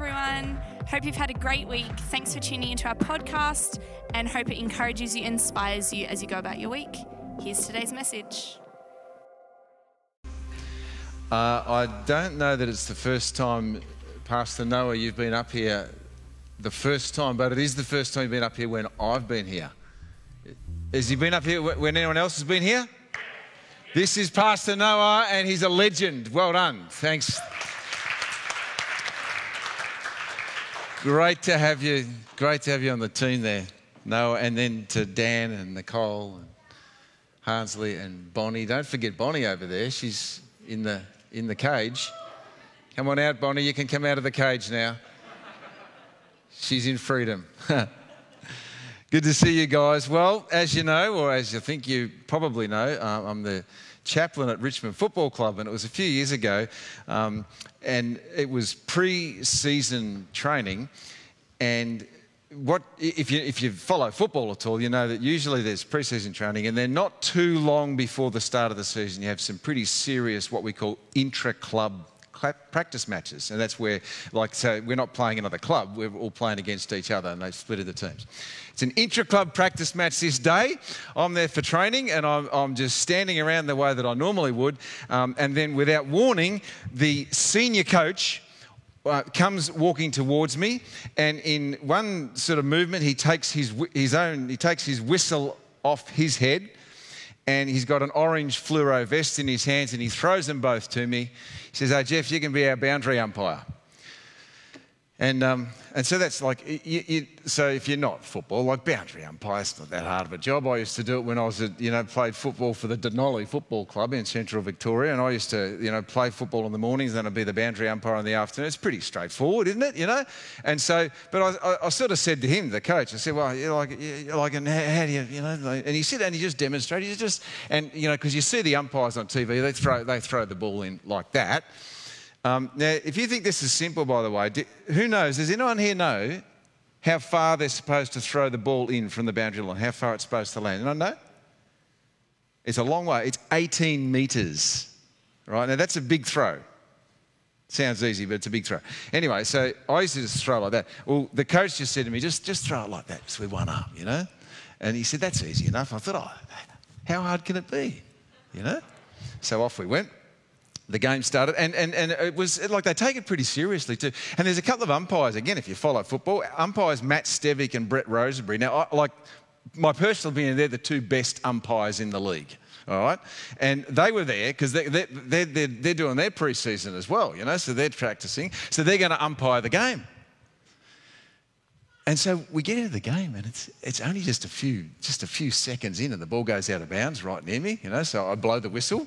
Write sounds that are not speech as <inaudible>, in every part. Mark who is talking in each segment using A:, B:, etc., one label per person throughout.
A: everyone. Hope you've had a great week. Thanks for tuning into our podcast and hope it encourages you, inspires you as you go about your week. Here's today's message.
B: Uh, I don't know that it's the first time, Pastor Noah, you've been up here the first time, but it is the first time you've been up here when I've been here. Has he been up here when anyone else has been here? This is Pastor Noah, and he's a legend. Well done. Thanks. Great to have you. Great to have you on the team there, Noah, and then to Dan and Nicole and Hansley and Bonnie. Don't forget Bonnie over there. She's in the in the cage. Come on out, Bonnie. You can come out of the cage now. She's in freedom. <laughs> Good to see you guys. Well, as you know, or as you think you probably know, uh, I'm the chaplain at Richmond Football Club, and it was a few years ago, um, and it was pre-season training, and what if you if you follow football at all, you know that usually there's pre-season training, and then not too long before the start of the season, you have some pretty serious what we call intra-club practice matches, and that's where, like, so we're not playing another club; we're all playing against each other, and they've split the teams. It's an intra-club practice match this day. I'm there for training, and I'm, I'm just standing around the way that I normally would, um, and then, without warning, the senior coach. Uh, comes walking towards me, and in one sort of movement, he takes his, his own, he takes his whistle off his head, and he's got an orange fluoro vest in his hands and he throws them both to me. He says, Oh, Jeff, you can be our boundary umpire. And, um, and so that's like, you, you, so if you're not football, like boundary umpire, it's not that hard of a job. I used to do it when I was, a, you know, played football for the Dunolly Football Club in central Victoria. And I used to, you know, play football in the mornings, then I'd be the boundary umpire in the afternoon. It's pretty straightforward, isn't it? You know? And so, but I, I, I sort of said to him, the coach, I said, well, you're like, you're like, and how, how do you, you know, and he said, and he just demonstrated, he just, and, you know, because you see the umpires on TV, they throw, they throw the ball in like that. Um, now, if you think this is simple, by the way, do, who knows? Does anyone here know how far they're supposed to throw the ball in from the boundary line? How far it's supposed to land? Anyone know? It's a long way. It's 18 metres. Right now, that's a big throw. Sounds easy, but it's a big throw. Anyway, so I used to just throw like that. Well, the coach just said to me, just, just throw it like that, just with one arm, you know? And he said, that's easy enough. I thought, oh, how hard can it be? You know? So off we went the game started, and, and, and it was like they take it pretty seriously too. And there's a couple of umpires, again, if you follow football, umpires Matt Stevic and Brett Rosebury. Now, I, like my personal opinion, they're the two best umpires in the league. All right, and they were there because they, they, they're, they're, they're doing their preseason as well, you know, so they're practicing. So they're going to umpire the game. And so we get into the game, and it's, it's only just a few just a few seconds in, and the ball goes out of bounds right near me, you know. So I blow the whistle.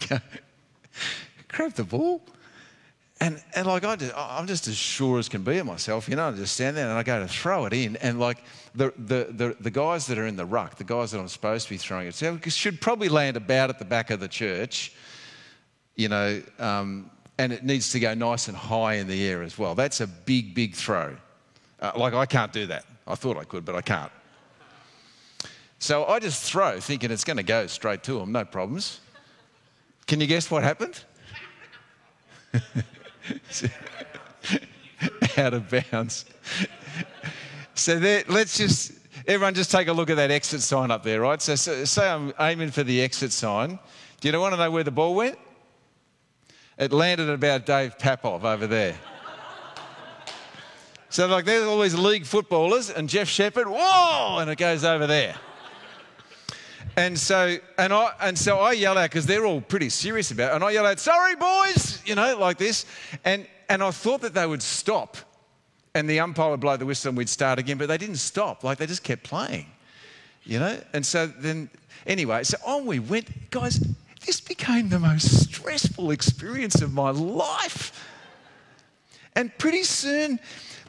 B: <laughs> grab the ball. And, and like I just, I'm just as sure as can be of myself, you know. I just stand there and I go to throw it in, and like the, the, the, the guys that are in the ruck, the guys that I'm supposed to be throwing it to, should probably land about at the back of the church, you know, um, and it needs to go nice and high in the air as well. That's a big, big throw. Uh, like I can't do that. I thought I could, but I can't. So I just throw, thinking it's going to go straight to them, no problems. Can you guess what happened? <laughs> Out of bounds. So there, let's just, everyone just take a look at that exit sign up there, right? So, so say I'm aiming for the exit sign. Do you want to know where the ball went? It landed at about Dave Papov over there. So, like, there's all these league footballers and Jeff Shepherd, whoa, and it goes over there. And so, and I, and so I yell out because they're all pretty serious about it. And I yell out, sorry, boys, you know, like this. And, and I thought that they would stop and the umpire would blow the whistle and we'd start again, but they didn't stop. Like they just kept playing, you know? And so then, anyway, so on we went. Guys, this became the most stressful experience of my life. And pretty soon,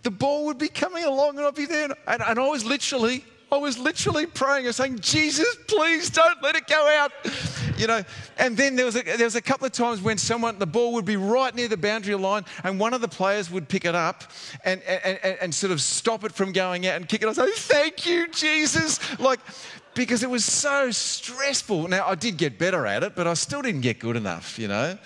B: the ball would be coming along and I'd be there. And, and I was literally I was literally praying and saying, Jesus, please don't let it go out. You know, and then there was, a, there was a couple of times when someone, the ball would be right near the boundary line, and one of the players would pick it up and, and, and, and sort of stop it from going out and kick it. I say, Thank you, Jesus. Like, because it was so stressful. Now, I did get better at it, but I still didn't get good enough, you know.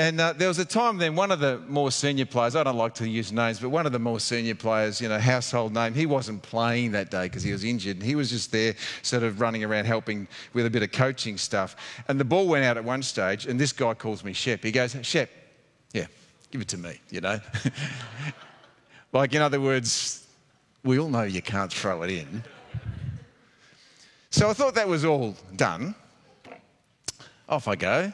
B: And uh, there was a time then, one of the more senior players, I don't like to use names, but one of the more senior players, you know, household name, he wasn't playing that day because he was injured. He was just there, sort of running around helping with a bit of coaching stuff. And the ball went out at one stage, and this guy calls me Shep. He goes, Shep, yeah, give it to me, you know. <laughs> like, in other words, we all know you can't throw it in. So I thought that was all done. Off I go.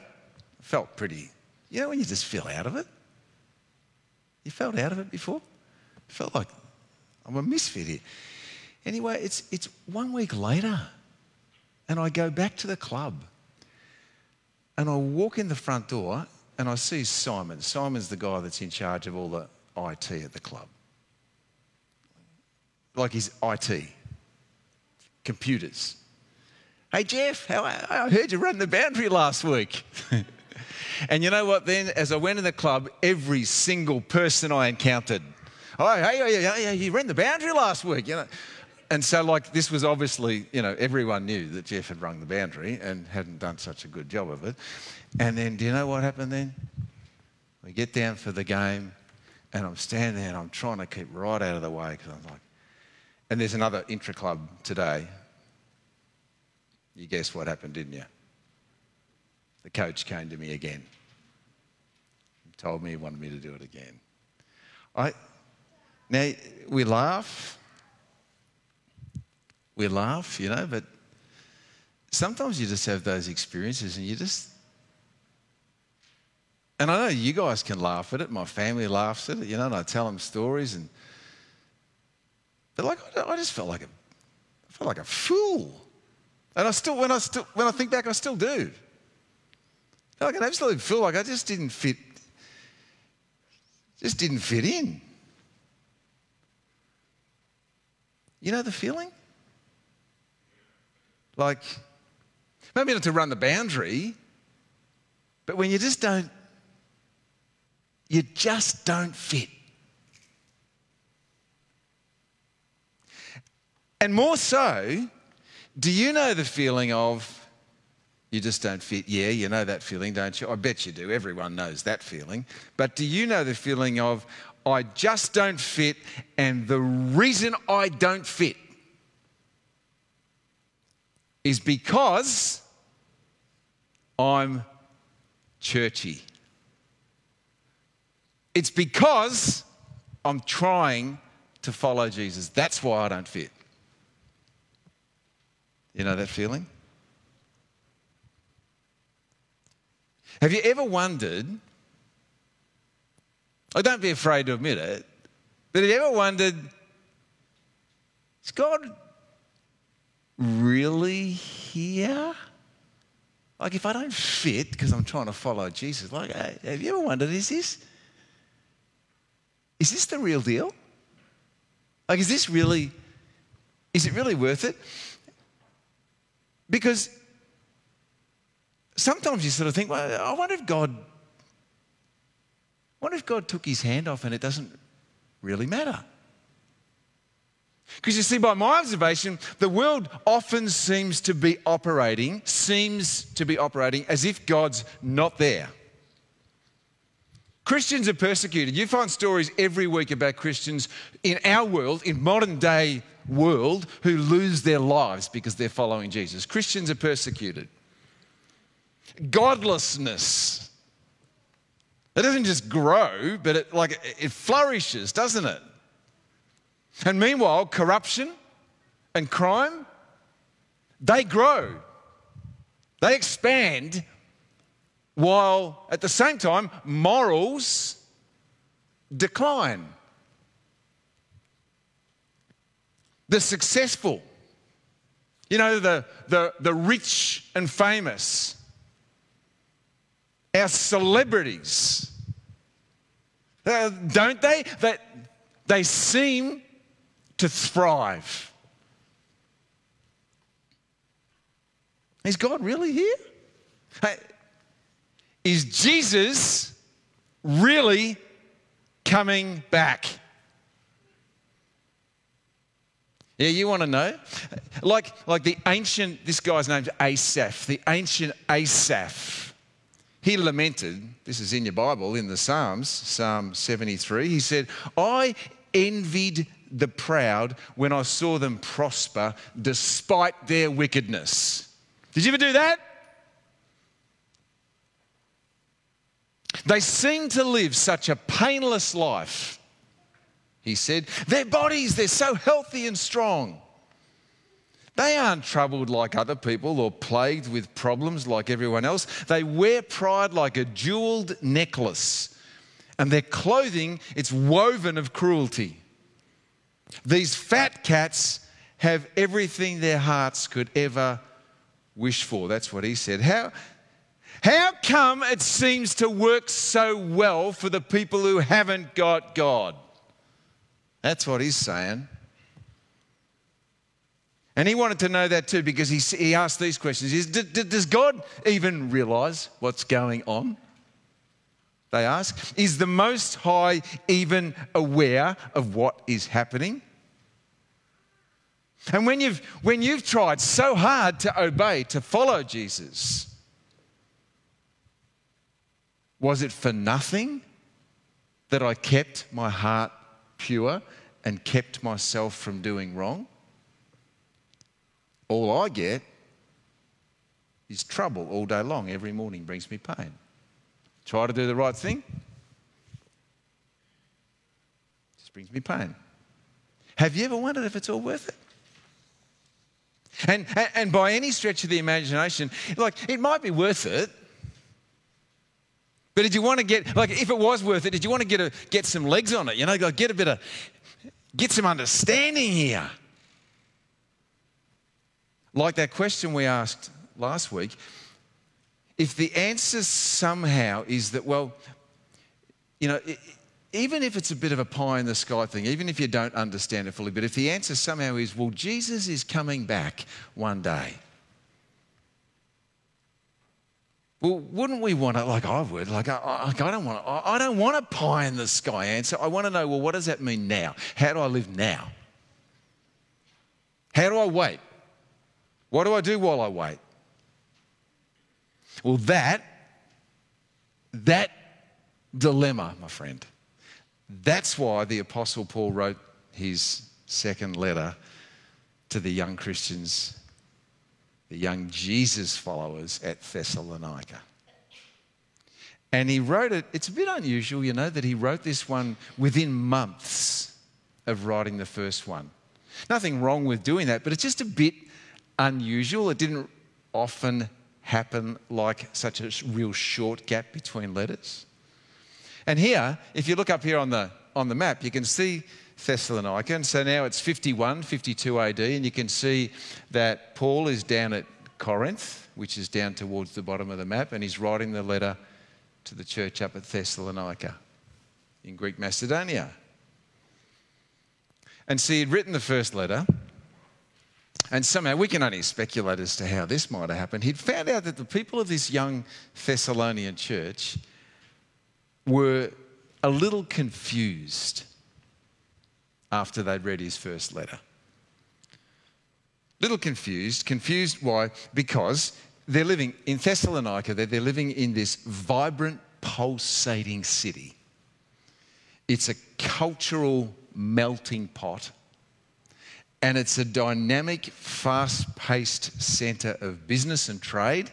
B: Felt pretty, you know, when you just feel out of it. You felt out of it before? Felt like I'm a misfit here. Anyway, it's, it's one week later, and I go back to the club. And I walk in the front door, and I see Simon. Simon's the guy that's in charge of all the IT at the club. Like he's IT, computers. Hey, Jeff, how, I heard you run the boundary last week. <laughs> and you know what, then, as I went in the club, every single person I encountered, oh, hey, oh, hey, hey, you ran the boundary last week, you know. And so, like, this was obviously, you know, everyone knew that Jeff had rung the boundary and hadn't done such a good job of it. And then, do you know what happened then? We get down for the game, and I'm standing there and I'm trying to keep right out of the way because I'm like, and there's another intra club today you guessed what happened, didn't you? The coach came to me again. Told me he wanted me to do it again. I, now, we laugh. We laugh, you know, but sometimes you just have those experiences and you just. And I know you guys can laugh at it. My family laughs at it, you know, and I tell them stories. And, but like, I just felt like a, I felt like a fool. And I still, when I, still, when I think back, I still do. I can absolutely feel. Like I just didn't fit, just didn't fit in. You know the feeling? Like, maybe not to run the boundary, but when you just don't, you just don't fit. And more so, do you know the feeling of you just don't fit? Yeah, you know that feeling, don't you? I bet you do. Everyone knows that feeling. But do you know the feeling of I just don't fit, and the reason I don't fit is because I'm churchy. It's because I'm trying to follow Jesus. That's why I don't fit. You know that feeling? Have you ever wondered? Oh, don't be afraid to admit it, but have you ever wondered, is God really here? Like, if I don't fit because I'm trying to follow Jesus, like, have you ever wondered, is this, is this the real deal? Like, is this really, is it really worth it? Because sometimes you sort of think, well, I wonder if God, wonder if God took his hand off and it doesn't really matter. Because you see, by my observation, the world often seems to be operating, seems to be operating as if God's not there. Christians are persecuted. You find stories every week about Christians in our world, in modern day world who lose their lives because they're following Jesus. Christians are persecuted. Godlessness. It doesn't just grow, but it like it flourishes, doesn't it? And meanwhile, corruption and crime, they grow. They expand while at the same time morals decline. the successful, you know, the, the, the rich and famous, our celebrities, uh, don't they? That they seem to thrive. Is God really here? Is Jesus really coming back? Yeah, you want to know? Like, like the ancient, this guy's named Asaph, the ancient Asaph. He lamented, this is in your Bible, in the Psalms, Psalm 73. He said, I envied the proud when I saw them prosper despite their wickedness. Did you ever do that? They seem to live such a painless life, he said. Their bodies, they're so healthy and strong. They aren't troubled like other people or plagued with problems like everyone else. They wear pride like a jeweled necklace, and their clothing, it's woven of cruelty. These fat cats have everything their hearts could ever wish for. That's what he said. How, how come it seems to work so well for the people who haven't got God? That's what he's saying. And he wanted to know that too because he, he asked these questions is, Does God even realize what's going on? They ask. Is the Most High even aware of what is happening? And when you've, when you've tried so hard to obey, to follow Jesus, was it for nothing that I kept my heart pure and kept myself from doing wrong? All I get is trouble all day long. Every morning brings me pain. Try to do the right thing, just brings me pain. Have you ever wondered if it's all worth it? And, and by any stretch of the imagination, like it might be worth it. But did you want to get, like, if it was worth it, did you want to get, a, get some legs on it? You know, get a bit of, get some understanding here. Like that question we asked last week, if the answer somehow is that, well, you know, even if it's a bit of a pie in the sky thing, even if you don't understand it fully, but if the answer somehow is, well, Jesus is coming back one day. Well, wouldn't we want to, like I would, like I, I, I don't want, I, I don't want a pie in the sky answer. I want to know, well, what does that mean now? How do I live now? How do I wait? What do I do while I wait? Well, that, that dilemma, my friend, that's why the Apostle Paul wrote his second letter to the young Christians, the young Jesus followers at Thessalonica. And he wrote it, it's a bit unusual, you know, that he wrote this one within months of writing the first one. Nothing wrong with doing that, but it's just a bit unusual. It didn't often happen like such a real short gap between letters. And here, if you look up here on the, on the map, you can see Thessalonica. And so now it's 51, 52 AD, and you can see that Paul is down at Corinth, which is down towards the bottom of the map, and he's writing the letter to the church up at Thessalonica in Greek Macedonia. And see, he'd written the first letter, and somehow we can only speculate as to how this might have happened. He'd found out that the people of this young Thessalonian church were a little confused after they'd read his first letter. Little confused. Confused why? Because they're living in Thessalonica, they're, they're living in this vibrant, pulsating city. It's a cultural melting pot. And it's a dynamic, fast paced centre of business and trade.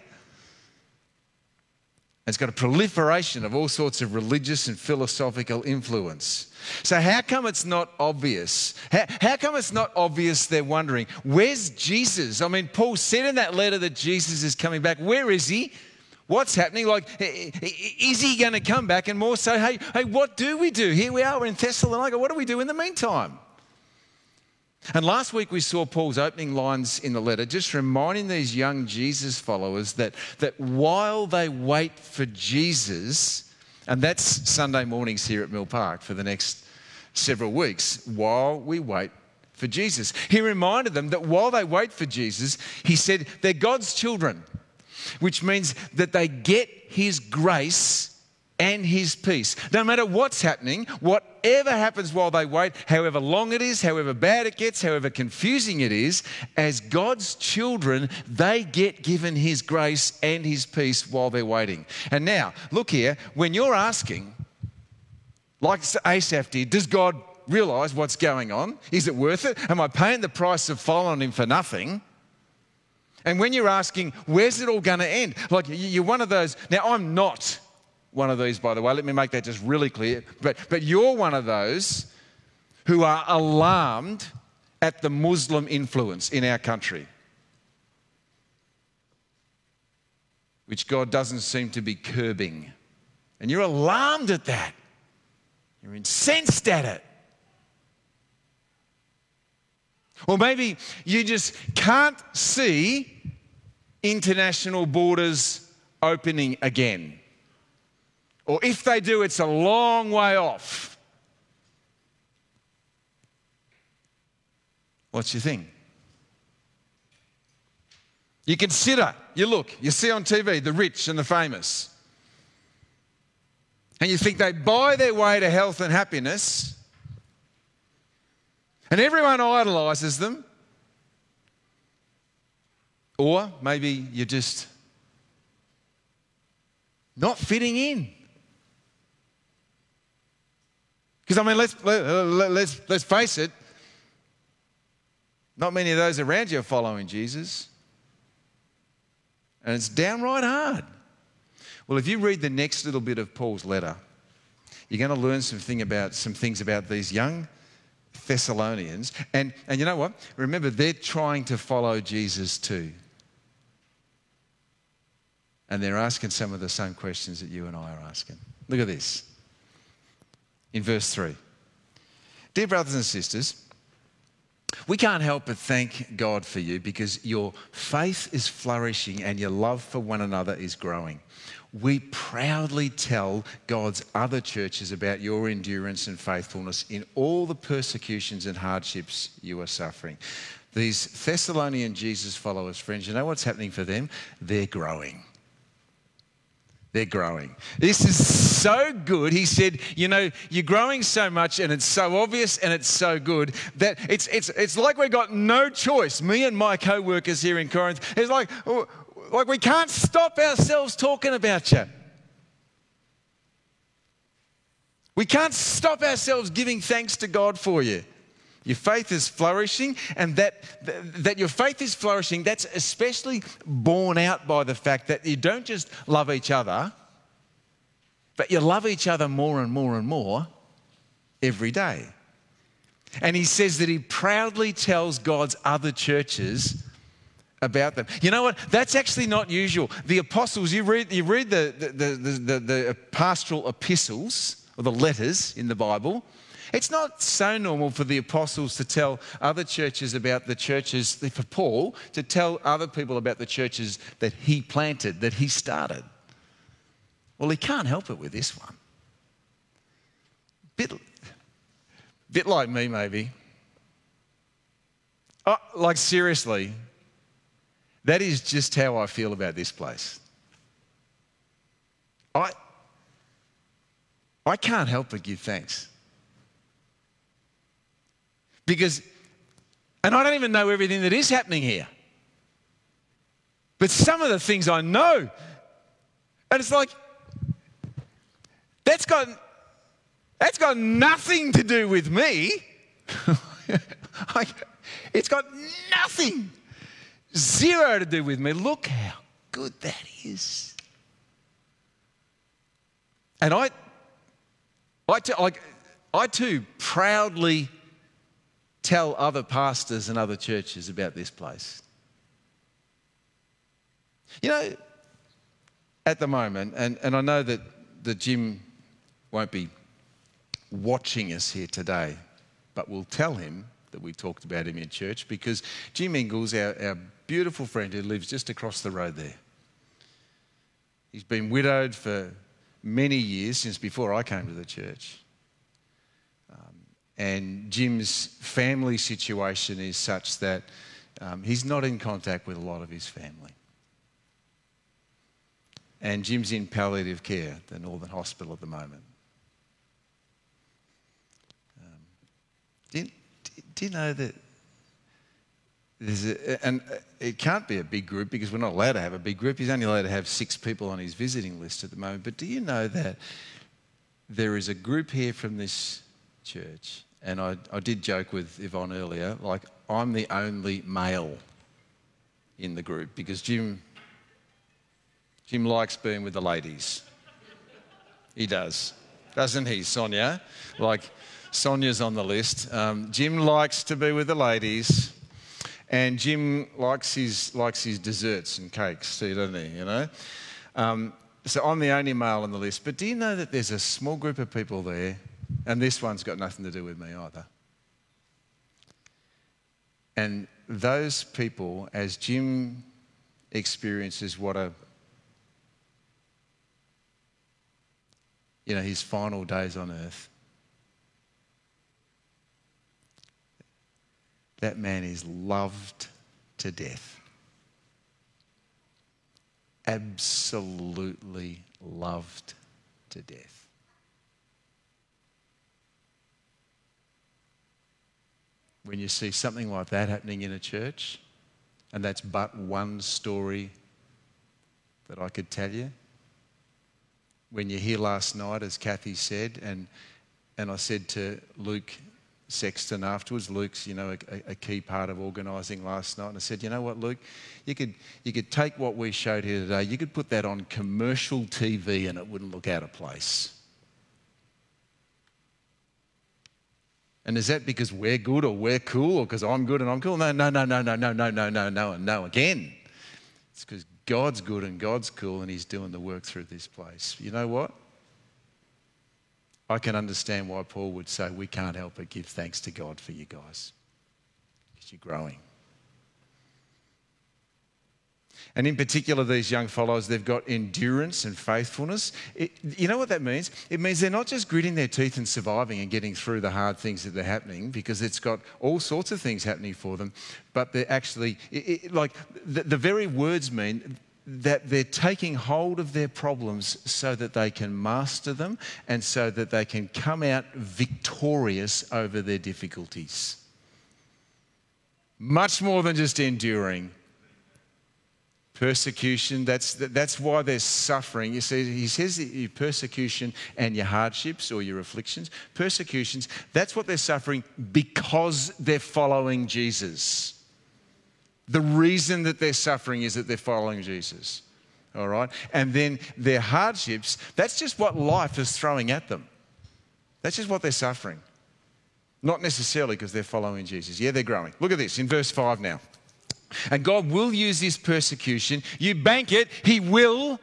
B: It's got a proliferation of all sorts of religious and philosophical influence. So, how come it's not obvious? How, how, come it's not obvious they're wondering, where's Jesus? I mean, Paul said in that letter that Jesus is coming back. Where is he? What's happening? Like, is he going to come back? And more so, hey, hey, what do we do? Here we are, we're in Thessalonica. What do we do in the meantime? And last week we saw Paul's opening lines in the letter, just reminding these young Jesus followers that, that while they wait for Jesus, and that's Sunday mornings here at Mill Park for the next several weeks, while we wait for Jesus. He reminded them that while they wait for Jesus, he said they're God's children, which means that they get his grace and his peace. No matter what's happening, whatever happens while they wait, however long it is, however bad it gets, however confusing it is, as God's children, they get given his grace and his peace while they're waiting. And now, look here, when you're asking, like Asaph did, does God realize what's going on? Is it worth it? Am I paying the price of following him for nothing? And when you're asking, where's it all going to end? Like you're one of those. Now, I'm not one of these, by the way. Let me make that just really clear. But, but you're one of those who are alarmed at the Muslim influence in our country, which God doesn't seem to be curbing. And you're alarmed at that. You're incensed at it. Or maybe you just can't see international borders opening again. Or if they do, it's a long way off. What's your thing? You consider, you look, you see on TV the rich and the famous. And you think they buy their way to health and happiness. And everyone idolizes them. Or maybe you're just not fitting in. Because, I mean, let's, let, let's, let's face it, not many of those around you are following Jesus. And it's downright hard. Well, if you read the next little bit of Paul's letter, you're going to learn some, thing about, some things about these young Thessalonians. And, and you know what? Remember, they're trying to follow Jesus too. And they're asking some of the same questions that you and I are asking. Look at this in verse 3. Dear brothers and sisters, we can't help but thank God for you because your faith is flourishing and your love for one another is growing. We proudly tell God's other churches about your endurance and faithfulness in all the persecutions and hardships you are suffering. These Thessalonian Jesus followers, friends, you know what's happening for them? They're growing they're growing. This is so good. He said, You know, you're growing so much and it's so obvious and it's so good that it's, it's, it's like we've got no choice. Me and my co workers here in Corinth, it's like, like we can't stop ourselves talking about you. We can't stop ourselves giving thanks to God for you. Your faith is flourishing, and that, that your faith is flourishing, that's especially borne out by the fact that you don't just love each other, but you love each other more and more and more every day. And he says that he proudly tells God's other churches about them. You know what? That's actually not usual. The apostles, you read, you read the, the, the, the, the pastoral epistles, or the letters in the Bible, it's not so normal for the apostles to tell other churches about the churches, for Paul to tell other people about the churches that he planted, that he started. Well, he can't help it with this one. Bit, bit like me, maybe. Oh, like, seriously, that is just how I feel about this place. I, I can't help but give thanks. Because, and I don't even know everything that is happening here. But some of the things I know, and it's like, that's got, that's got nothing to do with me. <laughs> it's got nothing, zero to do with me. Look how good that is. And I, I, t- like, I too proudly tell other pastors and other churches about this place. You know, at the moment, and, and I know that the Jim won't be watching us here today, but we'll tell him that we talked about him in church because Jim Ingles, our, our beautiful friend who lives just across the road there, he's been widowed for many years since before I came to the church. And Jim's family situation is such that um, he's not in contact with a lot of his family. and Jim's in palliative care, the Northern Hospital at the moment. Um, do, you, do you know that there's a, and it can't be a big group because we're not allowed to have a big group. He's only allowed to have six people on his visiting list at the moment. But do you know that there is a group here from this church? And I, I did joke with Yvonne earlier, like, I'm the only male in the group because Jim, Jim likes being with the ladies. He does, doesn't he, Sonia? Like, Sonia's on the list. Um, Jim likes to be with the ladies. And Jim likes his, likes his desserts and cakes too, doesn't he? You know? Um, so I'm the only male on the list. But do you know that there's a small group of people there, and this one's got nothing to do with me either. And those people, as Jim experiences what a you know, his final days on earth, that man is loved to death. Absolutely loved to death. When you see something like that happening in a church, and that's but one story that I could tell you. When you're here last night, as Kathy said, and, and I said to Luke Sexton afterwards. Luke's, you know, a, a, key part of organising last night. And I said, you know what, Luke, you could, you could take what we showed here today, you could put that on commercial TV and it wouldn't look out of place. And is that because we're good or we're cool or because I'm good and I'm cool? No, no, no, no, no, no, no, no, no, no, and no again. It's because God's good and God's cool and He's doing the work through this place. You know what? I can understand why Paul would say, We can't help but give thanks to God for you guys because you're growing. And in particular, these young followers, they've got endurance and faithfulness. It, you know what that means? It means they're not just gritting their teeth and surviving and getting through the hard things that are happening because it's got all sorts of things happening for them, but they're actually, it, it, like, the, the very words mean that they're taking hold of their problems so that they can master them and so that they can come out victorious over their difficulties. Much more than just enduring. Persecution, that's, that's why they're suffering. You see, he says your persecution and your hardships or your afflictions, persecutions, that's what they're suffering because they're following Jesus. The reason that they're suffering is that they're following Jesus. All right? And then their hardships, that's just what life is throwing at them. That's just what they're suffering. Not necessarily because they're following Jesus. Yeah, they're growing. Look at this in verse 5 now. And God will use this persecution. You bank it, He will.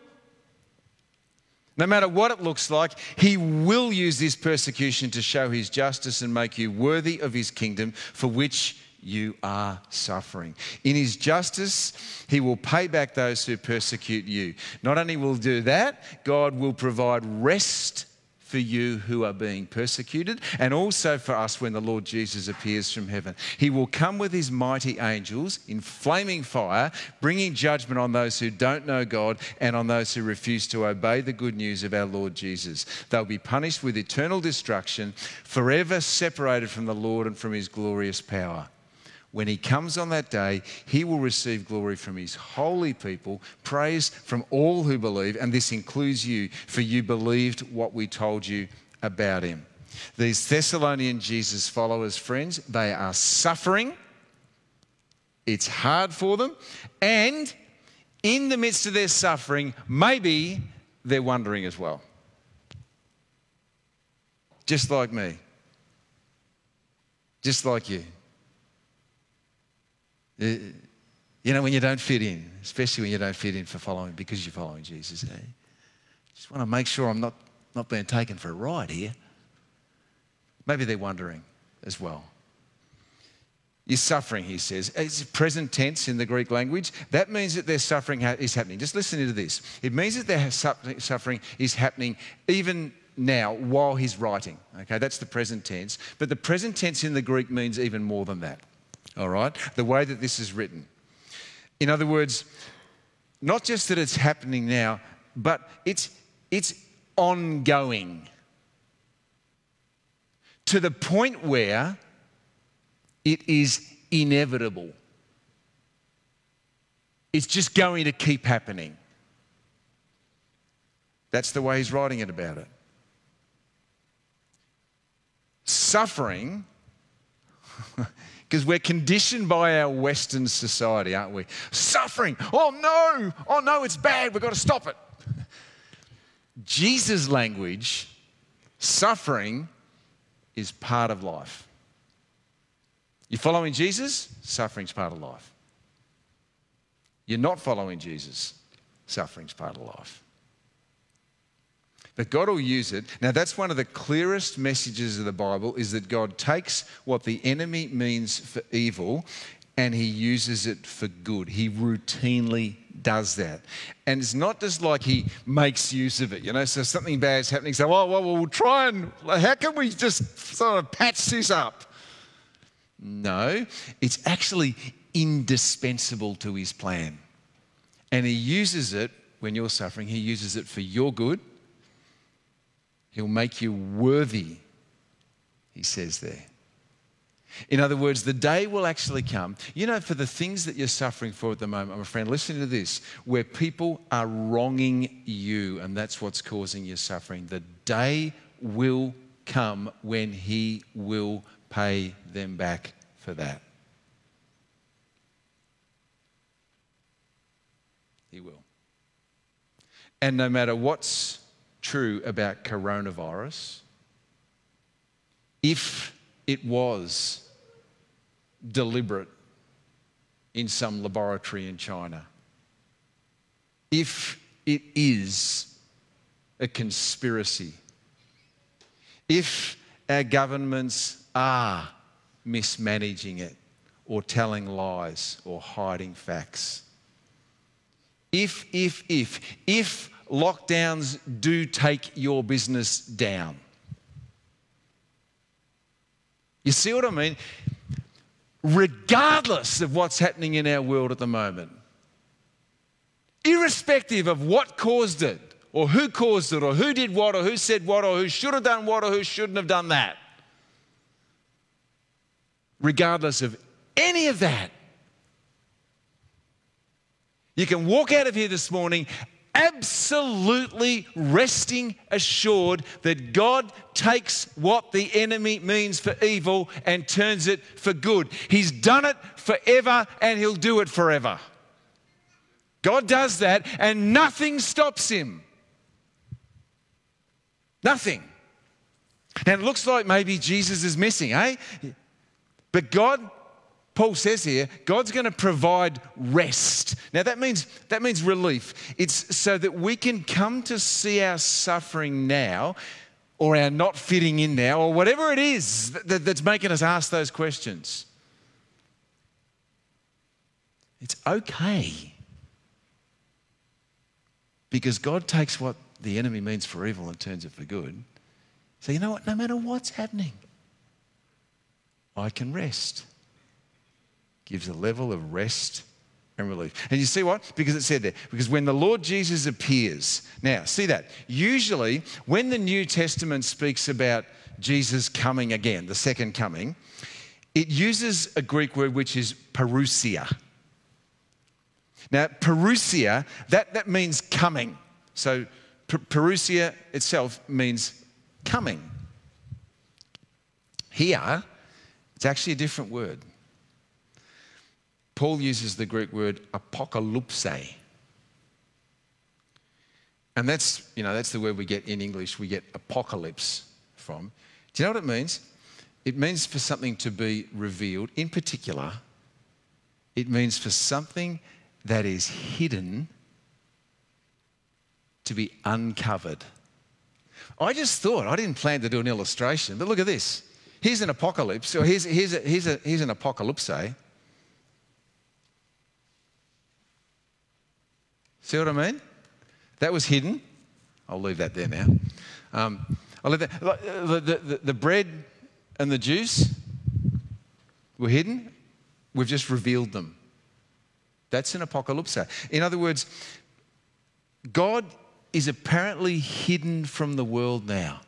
B: No matter what it looks like, He will use this persecution to show His justice and make you worthy of His kingdom for which you are suffering. In his justice, he will pay back those who persecute you. Not only will do that, God will provide rest for you who are being persecuted, and also for us when the Lord Jesus appears from heaven. He will come with his mighty angels in flaming fire, bringing judgment on those who don't know God and on those who refuse to obey the good news of our Lord Jesus. They'll be punished with eternal destruction, forever separated from the Lord and from his glorious power. When he comes on that day, he will receive glory from his holy people, praise from all who believe, and this includes you, for you believed what we told you about him. These Thessalonian Jesus followers, friends, they are suffering. It's hard for them. And in the midst of their suffering, maybe they're wondering as well. Just like me. Just like you. Uh, you know, when you don't fit in, especially when you don't fit in for following because you're following Jesus. Eh? Just want to make sure I'm not, not being taken for a ride here. Maybe they're wondering as well. You're suffering, he says. It's present tense in the Greek language. That means that their suffering is happening. Just listen to this. It means that their suffering is happening even now while he's writing. Okay, that's the present tense. But the present tense in the Greek means even more than that all right? The way that this is written. In other words, not just that it's happening now, but it's, it's ongoing to the point where it is inevitable. It's just going to keep happening. That's the way he's writing it about it. Suffering, <laughs> because we're conditioned by our Western society, aren't we? Suffering, oh no, oh no, it's bad, we've got to stop it. <laughs> Jesus' language, suffering is part of life. You're following Jesus, suffering's part of life. You're not following Jesus, suffering's part of life. But God will use it. Now, that's one of the clearest messages of the Bible is that God takes what the enemy means for evil and he uses it for good. He routinely does that. And it's not just like he makes use of it, you know, so something bad's happening. So, oh, well, we'll try and, how can we just sort of patch this up? No, it's actually indispensable to his plan. And he uses it when you're suffering, he uses it for your good. He'll make you worthy, he says there. In other words, the day will actually come, you know, for the things that you're suffering for at the moment, my friend, listen to this, where people are wronging you, and that's what's causing your suffering. The day will come when He will pay them back for that. He will. And no matter what's true about coronavirus, if it was deliberate in some laboratory in China, if it is a conspiracy, if our governments are mismanaging it or telling lies or hiding facts. If, if, if, if lockdowns do take your business down. You see what I mean? Regardless of what's happening in our world at the moment, irrespective of what caused it, or who caused it, or who did what, or who said what, or who should have done what, or who shouldn't have done that regardless of any of that. You can walk out of here this morning absolutely resting assured that God takes what the enemy means for evil and turns it for good. He's done it forever and he'll do it forever. God does that and nothing stops him. Nothing. And it looks like maybe Jesus is missing, eh? But God, Paul says here, God's going to provide rest. Now that means that means relief. It's so that we can come to see our suffering now or our not fitting in now or whatever it is that, that's making us ask those questions. It's okay. Because God takes what the enemy means for evil and turns it for good. So, you know what? No matter what's happening, I can rest. Gives a level of rest and relief. And you see what? Because it said there, because when the Lord Jesus appears, now see that. Usually, when the New Testament speaks about Jesus coming again, the second coming, it uses a Greek word which is parousia. Now, parousia, that, that means coming. So, parousia itself means coming. Here, it's actually a different word. Paul uses the Greek word apocalypse. And that's, you know, that's the word we get in English, we get apocalypse from. Do you know what it means? It means for something to be revealed. In particular, it means for something that is hidden to be uncovered. I just thought, I didn't plan to do an illustration, but look at this. Here's an apocalypse, or here's, here's, a, here's, a, here's an apocalypse. See what I mean? That was hidden. I'll leave that there now. Um, I'll leave that. The, the, the, the bread and the juice were hidden. We've just revealed them. That's an apocalypse. In other words, God is apparently hidden from the world now.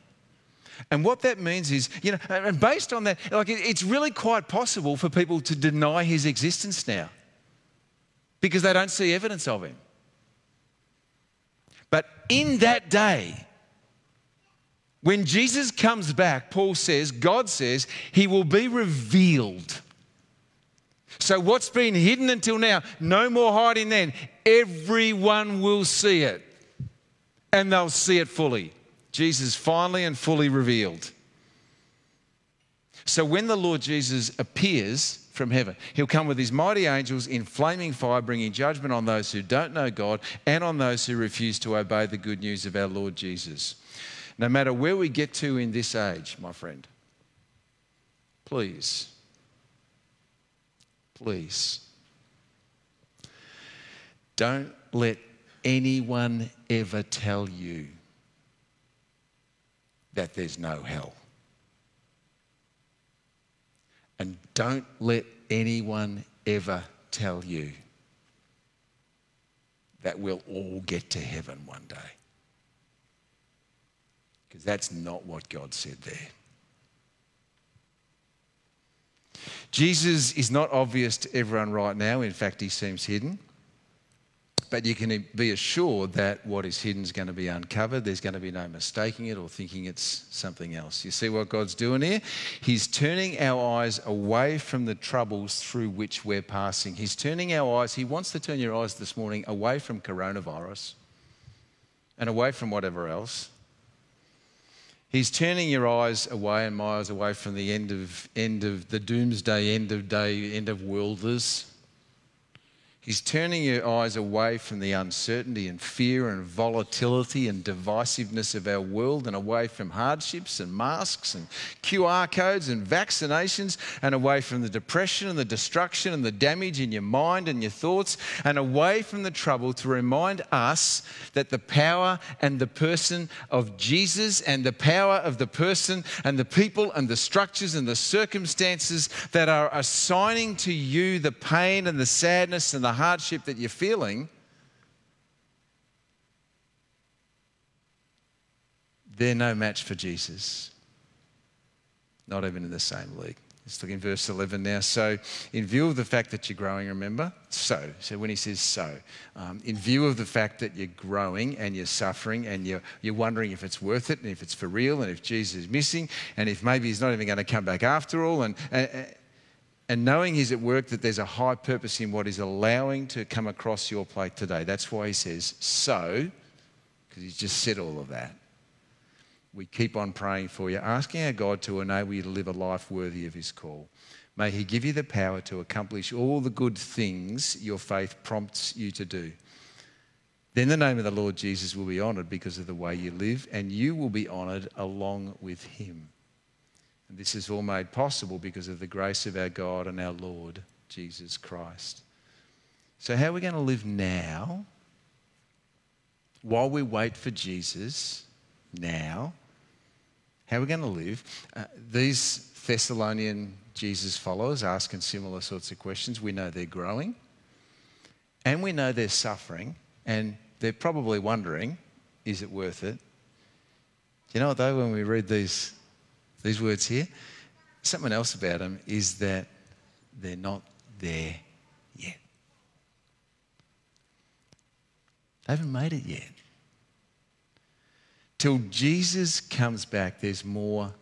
B: And what that means is, you know, and based on that, like it's really quite possible for people to deny his existence now because they don't see evidence of him. But in that day, when Jesus comes back, Paul says, God says, he will be revealed. So, what's been hidden until now, no more hiding then. Everyone will see it, and they'll see it fully. Jesus finally and fully revealed. So, when the Lord Jesus appears from heaven, he'll come with his mighty angels in flaming fire, bringing judgment on those who don't know God and on those who refuse to obey the good news of our Lord Jesus. No matter where we get to in this age, my friend, please, please, don't let anyone ever tell you that there's no hell. And don't let anyone ever tell you that we'll all get to heaven one day. Because that's not what God said there. Jesus is not obvious to everyone right now. In fact, he seems hidden. But you can be assured that what is hidden is going to be uncovered. There's going to be no mistaking it or thinking it's something else. You see what God's doing here? He's turning our eyes away from the troubles through which we're passing. He's turning our eyes, He wants to turn your eyes this morning away from coronavirus and away from whatever else. He's turning your eyes away and my eyes away from the end of, end of the doomsday, end of day, end of worlders He's turning your eyes away from the uncertainty and fear and volatility and divisiveness of our world and away from hardships and masks and QR codes and vaccinations and away from the depression and the destruction and the damage in your mind and your thoughts and away from the trouble to remind us that the power and the person of Jesus and the power of the person and the people and the structures and the circumstances that are assigning to you the pain and the sadness and the hardship that you're feeling, they're no match for Jesus. Not even in the same league. Let's look in verse 11 now. So, in view of the fact that you're growing, remember? So, so when he says so, um, in view of the fact that you're growing and you're suffering and you're, you're wondering if it's worth it and if it's for real and if Jesus is missing and if maybe he's not even going to come back after all, and, and, and knowing He's at work, that there's a high purpose in what He's allowing to come across your plate today. That's why He says, so, because He's just said all of that. We keep on praying for you, asking our God to enable you to live a life worthy of His call. May He give you the power to accomplish all the good things your faith prompts you to do. Then the name of the Lord Jesus will be honoured because of the way you live, and you will be honoured along with Him. And this is all made possible because of the grace of our God and our Lord Jesus Christ. So, how are we going to live now while we wait for Jesus now? How are we going to live? Uh, these Thessalonian Jesus followers asking similar sorts of questions. We know they're growing and we know they're suffering and they're probably wondering, is it worth it? You know what though, when we read these these words here, something else about them is that they're not there yet. They haven't made it yet. Till Jesus comes back, there's more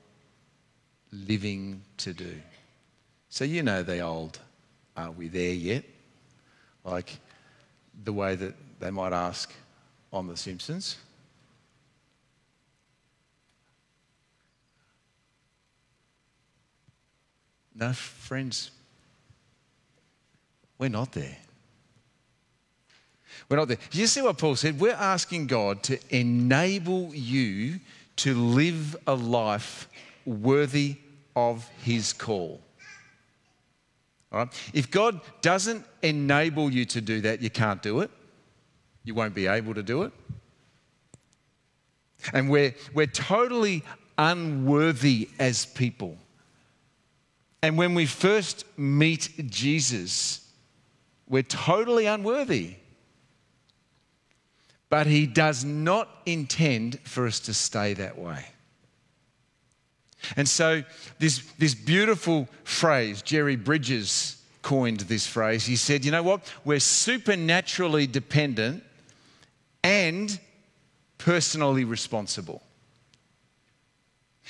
B: living to do. So, you know the old, are we there yet? Like the way that they might ask on The Simpsons. No, friends, we're not there. We're not there. You see what Paul said? We're asking God to enable you to live a life worthy of his call. All right? If God doesn't enable you to do that, you can't do it. You won't be able to do it. And we're, we're totally unworthy as people. And when we first meet Jesus, we're totally unworthy. but He does not intend for us to stay that way. And so, this, this beautiful phrase, Jerry Bridges coined this phrase. He said, You know what? We're supernaturally dependent and personally responsible.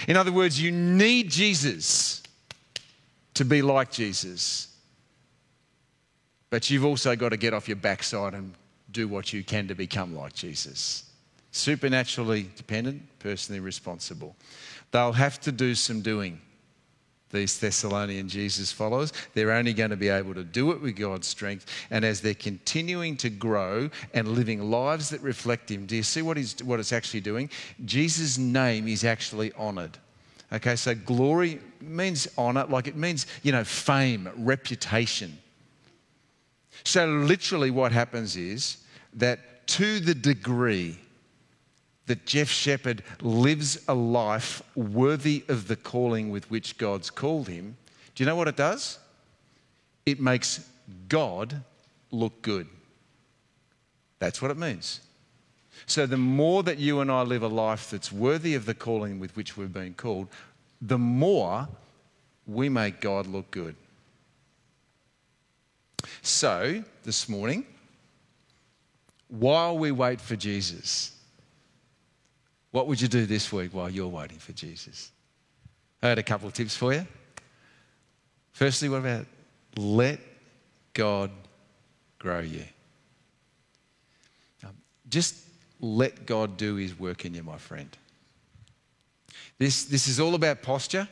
B: In other words, you need Jesus to be like Jesus. But you've also got to get off your backside and do what you can to become like Jesus. Supernaturally dependent, personally responsible. They'll have to do some doing, these Thessalonian Jesus followers. They're only going to be able to do it with God's strength. And as they're continuing to grow and living lives that reflect Him, do you see what, he's, what it's actually doing? Jesus' name is actually honored. Okay, so glory means honor, like it means, you know, fame, reputation. So, literally, what happens is that to the degree that Jeff Shepherd lives a life worthy of the calling with which God's called him, do you know what it does? It makes God look good. That's what it means. So, the more that you and I live a life that's worthy of the calling with which we've been called, the more we make God look good. So, this morning, while we wait for Jesus, what would you do this week while you're waiting for Jesus? I had a couple of tips for you. Firstly, what about let God grow you? Um, just let God do his work in you, my friend. This, this is all about posture.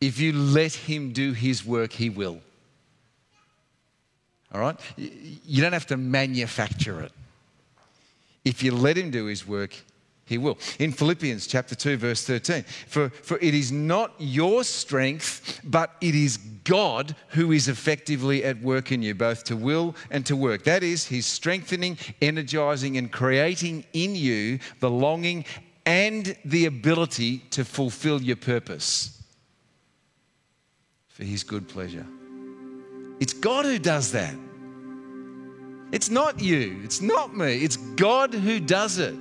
B: If you let him do his work, he will. All right? You don't have to manufacture it. If you let him do his work, he will. In Philippians chapter 2, verse 13, for, for it is not your strength, but it is God who is effectively at work in you, both to will and to work. That is, he's strengthening, energizing, and creating in you the longing and the ability to fulfill your purpose for his good pleasure. It's God who does that. It's not you, it's not me, it's God who does it.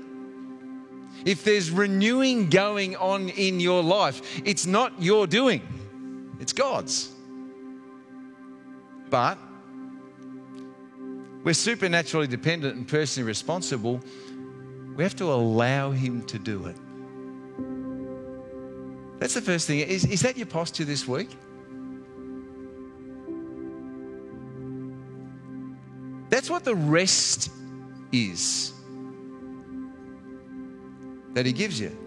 B: If there's renewing going on in your life, it's not your doing, it's God's. But we're supernaturally dependent and personally responsible. We have to allow Him to do it. That's the first thing. Is, is that your posture this week? That's what the rest is that He gives you.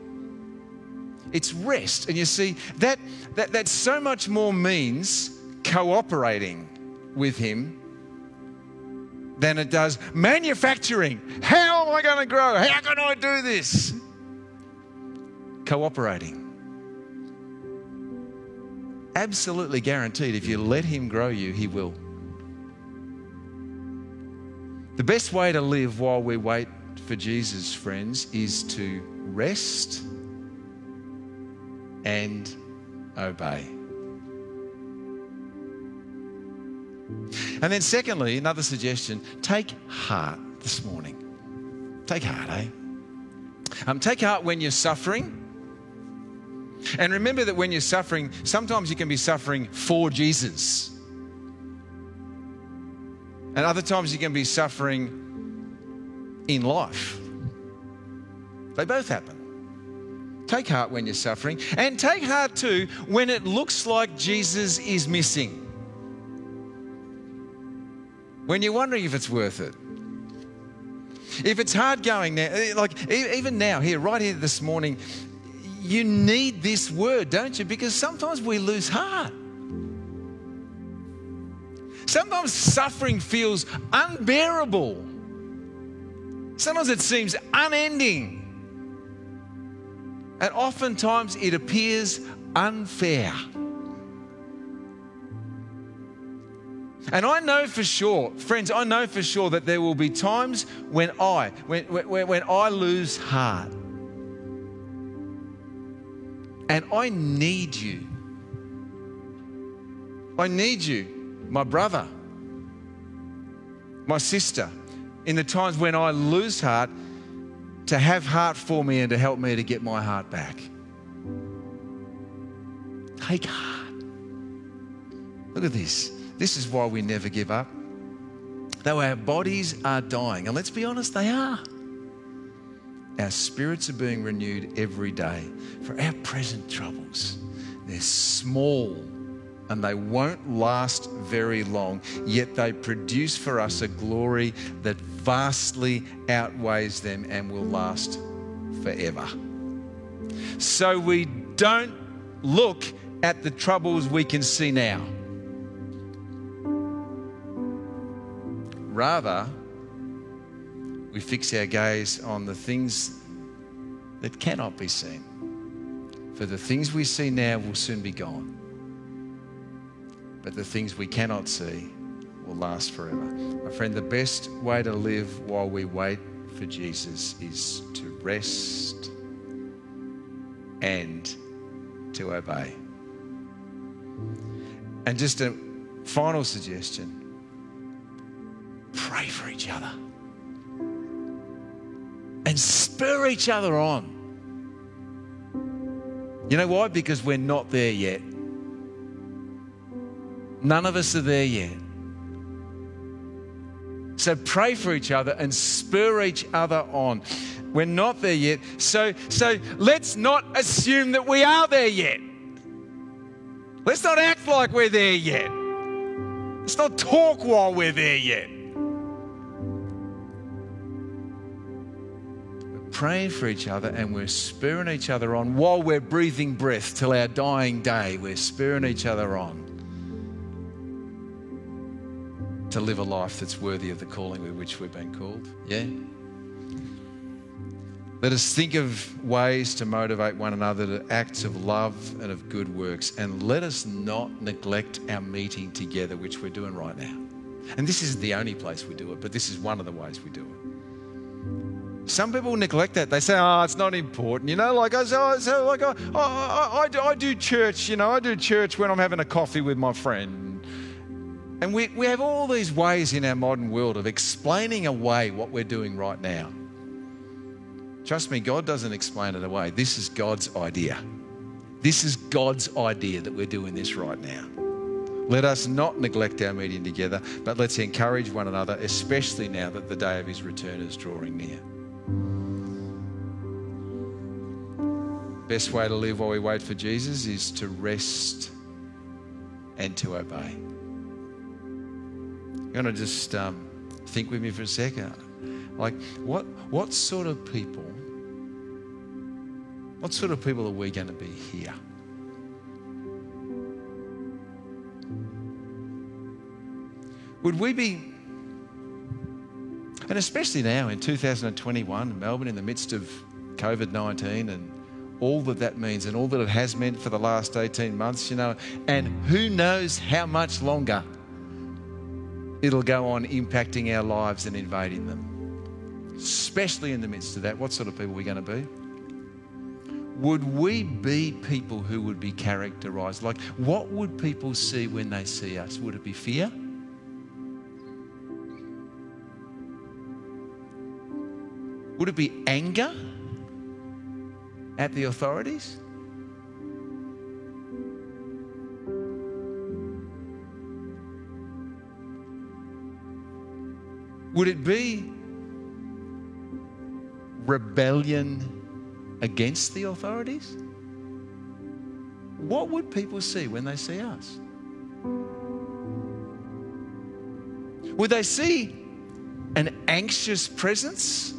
B: It's rest. And you see, that, that, that so much more means cooperating with Him than it does manufacturing. How am I going to grow? How can I do this? Cooperating. Absolutely guaranteed, if you let Him grow you, He will. The best way to live while we wait for Jesus, friends, is to rest and obey. And then, secondly, another suggestion take heart this morning. Take heart, eh? Um, take heart when you're suffering. And remember that when you're suffering, sometimes you can be suffering for Jesus. And other times you can be suffering in life. They both happen. Take heart when you're suffering, and take heart too when it looks like Jesus is missing. When you're wondering if it's worth it. If it's hard going now, eh, like even now, here, right here this morning, you need this word, don't you? Because sometimes we lose heart. Sometimes suffering feels unbearable. Sometimes it seems unending. And oftentimes it appears unfair. And I know for sure, friends, I know for sure that there will be times when I, when, when, when I lose heart. And I need you. I need you my brother, my sister, in the times when I lose heart to have heart for me and to help me to get my heart back. Take heart. Look at this. This is why we never give up. Though our bodies are dying, and let's be honest, they are. Our spirits are being renewed every day for our present troubles. They're small and they won't last very long, yet they produce for us a glory that vastly outweighs them and will last forever. So we don't look at the troubles we can see now. Rather, we fix our gaze on the things that cannot be seen. For the things we see now will soon be gone, but the things we cannot see will last forever. My friend, the best way to live while we wait for Jesus is to rest and to obey. And just a final suggestion pray for each other and spur each other on. You know why? Because we're not there yet. None of us are there yet. So pray for each other and spur each other on. We're not there yet. So, so let's not assume that we are there yet. Let's not act like we're there yet. Let's not talk while we're there yet. We're praying for each other and we're spurring each other on while we're breathing breath till our dying day. We're spurring each other on to live a life that's worthy of the calling with which we've been called. Yeah? Let us think of ways to motivate one another to acts of love and of good works. And let us not neglect our meeting together, which we're doing right now. And this isn't the only place we do it, but this is one of the ways we do it. Some people neglect that. They say, "Oh, it's not important," you know. Like I say, so like I, I, I, do, I do church, you know. I do church when I'm having a coffee with my friend. And we, we have all these ways in our modern world of explaining away what we're doing right now. Trust me, God doesn't explain it away. This is God's idea. This is God's idea that we're doing this right now. Let us not neglect our meeting together, but let's encourage one another, especially now that the day of his return is drawing near. Best way to live while we wait for Jesus is to rest and to obey. You want to just um, think with me for a second? Like, what, what sort of people, what sort of people are we going to be here? Would we be, and especially now in 2021, Melbourne, in the midst of COVID 19 and all that that means and all that it has meant for the last 18 months, you know, and who knows how much longer it'll go on impacting our lives and invading them. Especially in the midst of that, what sort of people are we going to be? Would we be people who would be characterized? Like, what would people see when they see us? Would it be fear? Would it be anger at the authorities? Would it be rebellion against the authorities? What would people see when they see us? Would they see an anxious presence?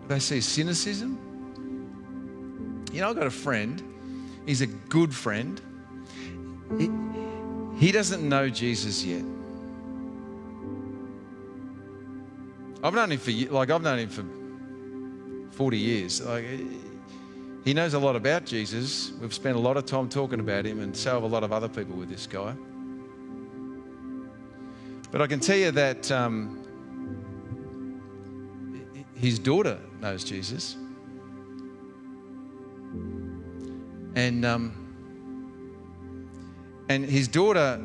B: Would they see cynicism? You know, I've got a friend, he's a good friend. He, doesn't know Jesus yet. I've known him for like I've known him for 40 years. Like he knows a lot about Jesus. We've spent a lot of time talking about him, and so have a lot of other people with this guy. But I can tell you that um, his daughter knows Jesus, and um, And his daughter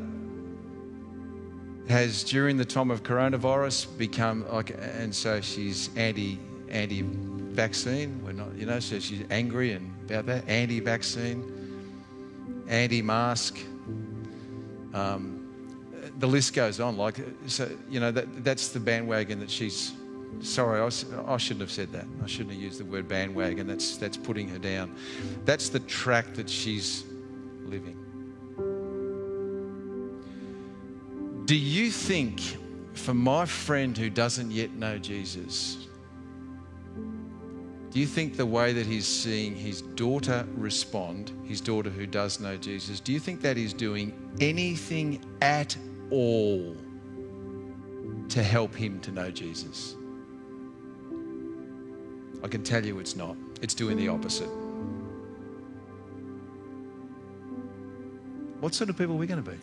B: has, during the time of coronavirus, become like, and so she's anti anti vaccine. We're not, you know, so she's angry and about that anti vaccine, anti mask. Um, the list goes on. Like, so, you know, that, that's the bandwagon that she's. Sorry, I, I shouldn't have said that. I shouldn't have used the word bandwagon. That's, that's putting her down. That's the track that she's living. Do you think, for my friend who doesn't yet know Jesus, do you think the way that he's seeing his daughter respond, his daughter who does know Jesus, do you think that is doing anything at all to help him to know Jesus? I can tell you it's not. It's doing the opposite. What sort of people are we going to be?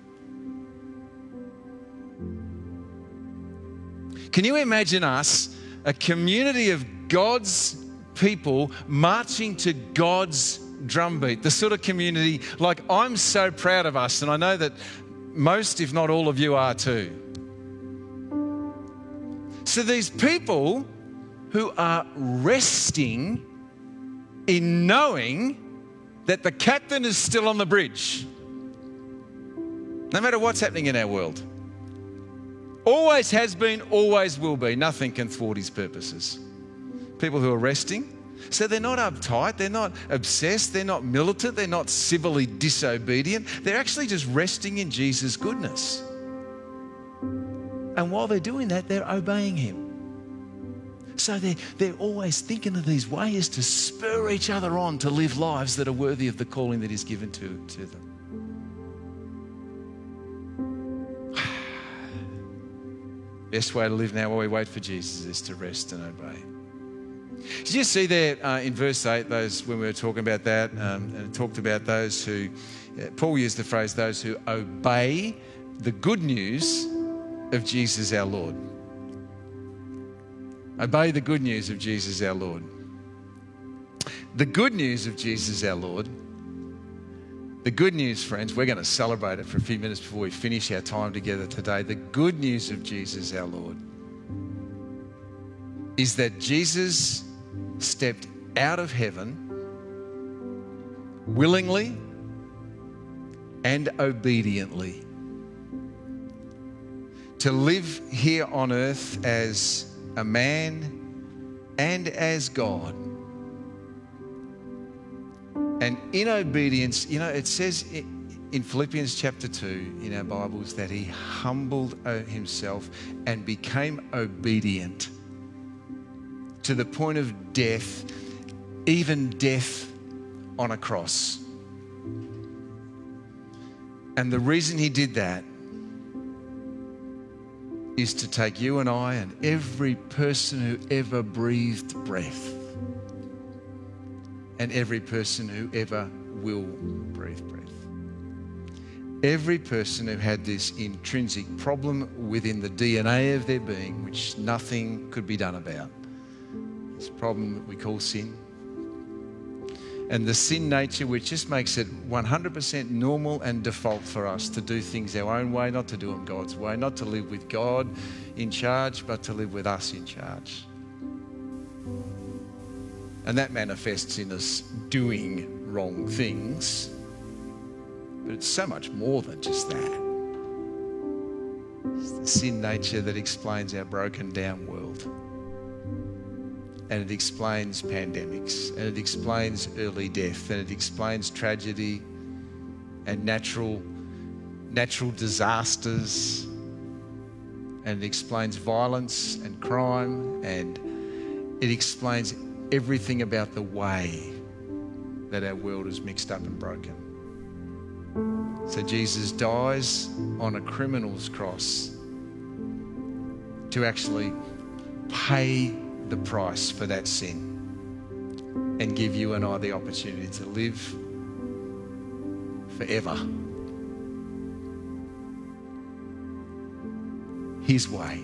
B: Can you imagine us, a community of God's people, marching to God's drumbeat? The sort of community, like I'm so proud of us, and I know that most, if not all of you, are too. So these people who are resting in knowing that the captain is still on the bridge, no matter what's happening in our world. Always has been, always will be. Nothing can thwart his purposes. People who are resting. So they're not uptight, they're not obsessed, they're not militant, they're not civilly disobedient. They're actually just resting in Jesus' goodness. And while they're doing that, they're obeying him. So they're, they're always thinking of these ways to spur each other on to live lives that are worthy of the calling that is given to, to them. Best way to live now while we wait for Jesus is to rest and obey. Did you see there uh, in verse 8, those when we were talking about that, um, and talked about those who, uh, Paul used the phrase, those who obey the good news of Jesus our Lord. Obey the good news of Jesus our Lord. The good news of Jesus our Lord the good news, friends, we're going to celebrate it for a few minutes before we finish our time together today. The good news of Jesus, our Lord, is that Jesus stepped out of heaven willingly and obediently to live here on earth as a man and as God and in obedience, you know, it says in Philippians chapter 2 in our Bibles that he humbled uh, himself and became obedient to the point of death, even death on a cross. And the reason he did that is to take you and I and every person who ever breathed breath and every person who ever will breathe breath. Every person who had this intrinsic problem within the DNA of their being, which nothing could be done about. This problem that we call sin. And the sin nature, which just makes it 100% normal and default for us to do things our own way, not to do them God's way, not to live with God in charge, but to live with us in charge. And that manifests in us doing wrong things. But it's so much more than just that. It's the sin nature that explains our broken down world. And it explains pandemics, and it explains early death, and it explains tragedy and natural, natural disasters, and it explains violence and crime, and it explains everything about the way that our world is mixed up and broken. So Jesus dies on a criminal's cross to actually pay the price for that sin and give you and I the opportunity to live forever. His way,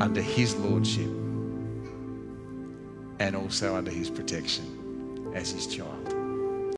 B: under His Lordship and also under his protection as his child.